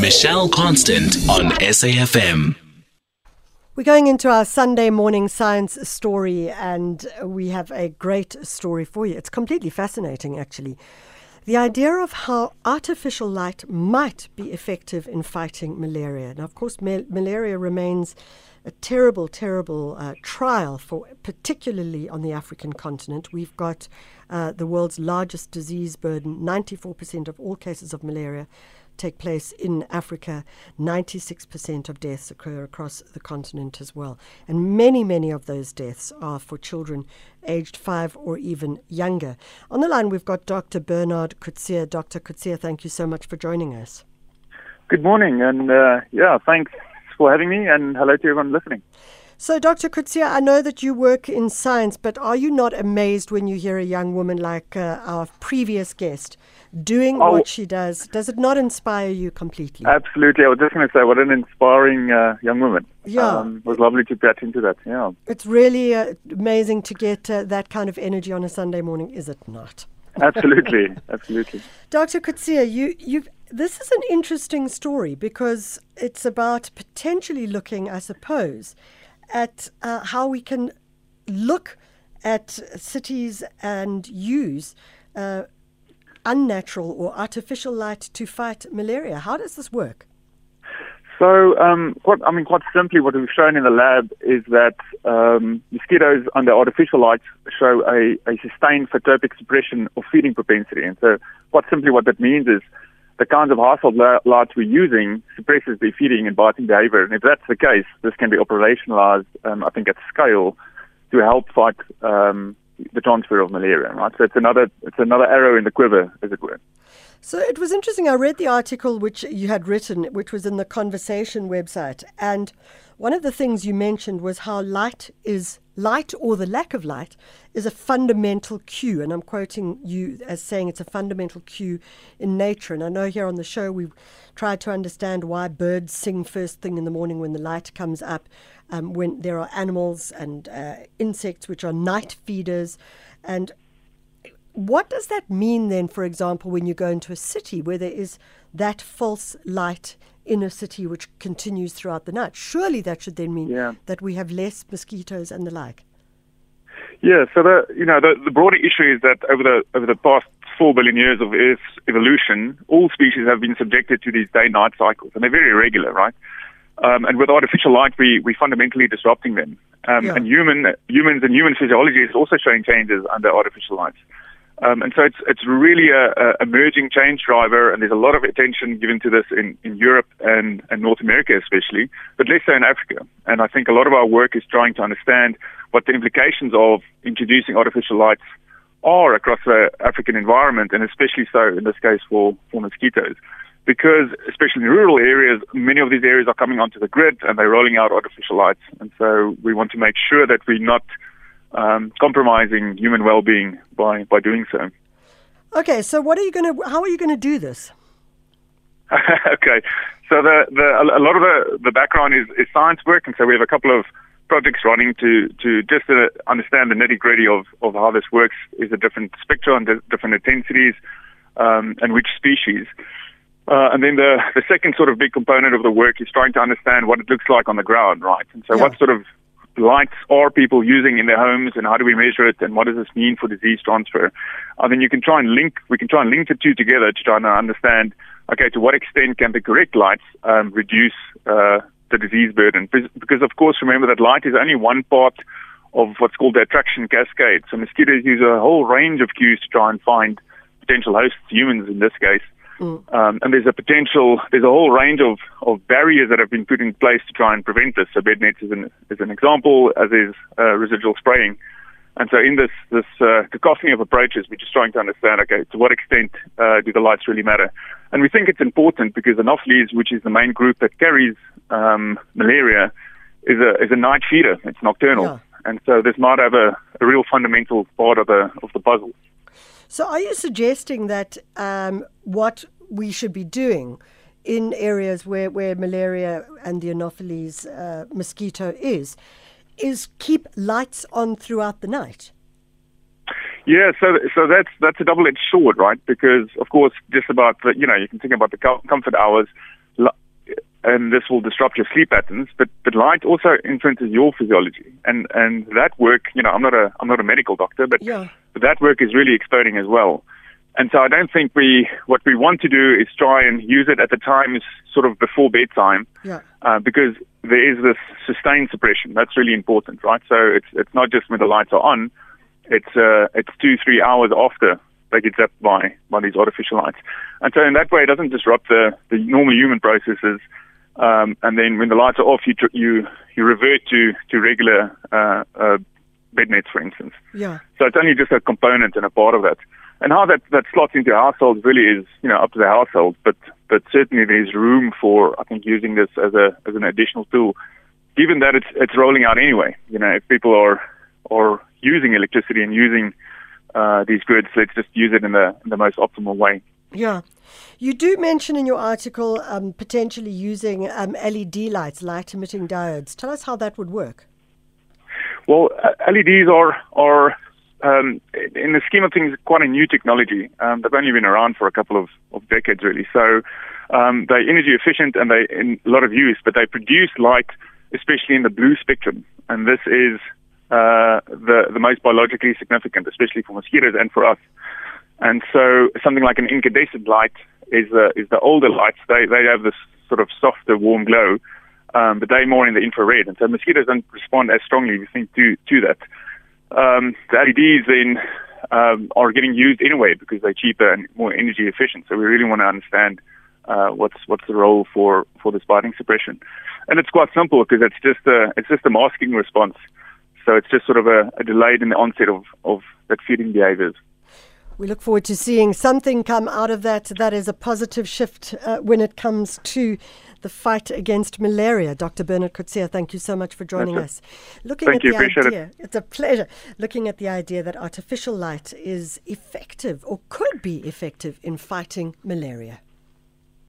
Michelle Constant on SAFM. We're going into our Sunday morning science story, and we have a great story for you. It's completely fascinating, actually. The idea of how artificial light might be effective in fighting malaria. Now, of course, ma- malaria remains a terrible, terrible uh, trial for particularly on the African continent. We've got uh, the world's largest disease burden. 94% of all cases of malaria take place in Africa. 96% of deaths occur across the continent as well. And many, many of those deaths are for children aged five or even younger. On the line, we've got Dr. Bernard Coetzee. Dr. Coetzee, thank you so much for joining us. Good morning, and uh, yeah, thanks for having me, and hello to everyone listening. So, Dr. Coetzee, I know that you work in science, but are you not amazed when you hear a young woman like uh, our previous guest doing oh, what she does? Does it not inspire you completely? Absolutely. I was just going to say, what an inspiring uh, young woman. Yeah. Um, it was lovely to get into that. Yeah. It's really uh, amazing to get uh, that kind of energy on a Sunday morning, is it not? absolutely. Absolutely. Dr. Coetzee, you, you've this is an interesting story because it's about potentially looking, I suppose, at uh, how we can look at cities and use uh, unnatural or artificial light to fight malaria. How does this work? So, um, quite, I mean, quite simply, what we've shown in the lab is that um, mosquitoes under artificial light show a, a sustained photopic suppression of feeding propensity. And so, quite simply, what that means is the kinds of household lights we're using suppresses their feeding and biting behavior. And if that's the case, this can be operationalized, um, I think, at scale to help fight um, the transfer of malaria. Right. So it's another it's another arrow in the quiver, as it were. So it was interesting. I read the article which you had written, which was in the Conversation website, and one of the things you mentioned was how light is light or the lack of light is a fundamental cue. And I'm quoting you as saying it's a fundamental cue in nature. And I know here on the show we've tried to understand why birds sing first thing in the morning when the light comes up, um, when there are animals and uh, insects which are night feeders. And what does that mean then, for example, when you go into a city where there is that false light in a city which continues throughout the night. Surely that should then mean yeah. that we have less mosquitoes and the like. Yeah, so the you know the, the broader issue is that over the over the past four billion years of Earth's evolution, all species have been subjected to these day-night cycles, and they're very irregular, right? Um, and with artificial light, we we fundamentally disrupting them. Um, yeah. And human humans and human physiology is also showing changes under artificial lights. Um, and so it's it's really a, a, emerging change driver, and there's a lot of attention given to this in, in Europe and, and North America especially, but less so in Africa. And I think a lot of our work is trying to understand what the implications of introducing artificial lights are across the African environment, and especially so in this case for, for mosquitoes. Because especially in rural areas, many of these areas are coming onto the grid and they're rolling out artificial lights. And so we want to make sure that we're not um, compromising human well-being by by doing so. Okay, so what are you going to? How are you going to do this? okay, so the, the a lot of the, the background is, is science work, and so we have a couple of projects running to to just uh, understand the nitty gritty of, of how this works. Is a different spectrum, and different intensities, um, and which species. Uh, and then the, the second sort of big component of the work is trying to understand what it looks like on the ground, right? And so, yeah. what sort of lights are people using in their homes and how do we measure it and what does this mean for disease transfer? I mean, you can try and link, we can try and link the two together to try and understand, okay, to what extent can the correct lights um, reduce uh, the disease burden? Because, of course, remember that light is only one part of what's called the attraction cascade. So mosquitoes use a whole range of cues to try and find potential hosts, humans in this case. Mm. Um, and there's a potential, there's a whole range of, of barriers that have been put in place to try and prevent this. So bed nets is an, is an example, as is uh, residual spraying. And so in this, this uh, cacophony of approaches, we're just trying to understand, okay, to what extent uh, do the lights really matter? And we think it's important because Anopheles, which is the main group that carries um, malaria, is a, is a night feeder. It's nocturnal. Yeah. And so this might have a, a real fundamental part of the, of the puzzle. So, are you suggesting that um, what we should be doing in areas where, where malaria and the Anopheles uh, mosquito is, is keep lights on throughout the night? Yeah, so so that's that's a double-edged sword, right? Because of course, just about the, you know you can think about the comfort hours. And this will disrupt your sleep patterns. But but light also influences your physiology, and and that work, you know, I'm not a I'm not a medical doctor, but Yeah. but that work is really exploding as well. And so I don't think we what we want to do is try and use it at the times sort of before bedtime, Yeah. uh, because there is this sustained suppression. That's really important, right? So it's it's not just when the lights are on; it's uh, it's two three hours after they get zapped by by these artificial lights. And so in that way, it doesn't disrupt the the normal human processes. Um, and then when the lights are off, you tr- you you revert to to regular uh, uh, bed nets, for instance. Yeah. So it's only just a component and a part of that. And how that, that slots into households really is, you know, up to the household. But but certainly there's room for I think using this as a as an additional tool, given that it's it's rolling out anyway. You know, if people are are using electricity and using uh, these grids, let's just use it in the in the most optimal way. Yeah. You do mention in your article um, potentially using um, LED lights, light emitting diodes. Tell us how that would work. Well, uh, LEDs are are um, in the scheme of things quite a new technology. Um, they've only been around for a couple of, of decades, really. So um, they're energy efficient and they in a lot of use, but they produce light, especially in the blue spectrum, and this is uh, the the most biologically significant, especially for mosquitoes and for us. And so something like an incandescent light is the is the older lights. They they have this sort of softer, warm glow, um, but they're more in the infrared, and so mosquitoes don't respond as strongly, we think, to to that. Um, the LEDs then um, are getting used anyway because they're cheaper and more energy efficient. So we really want to understand uh, what's what's the role for for this biting suppression, and it's quite simple because it's just a it's just a masking response. So it's just sort of a, a delayed in the onset of of that feeding behaviors. We look forward to seeing something come out of that. That is a positive shift uh, when it comes to the fight against malaria. Dr. Bernard Coetzee, thank you so much for joining That's us. Looking Thank at you, the appreciate it. idea, it's a pleasure. Looking at the idea that artificial light is effective or could be effective in fighting malaria.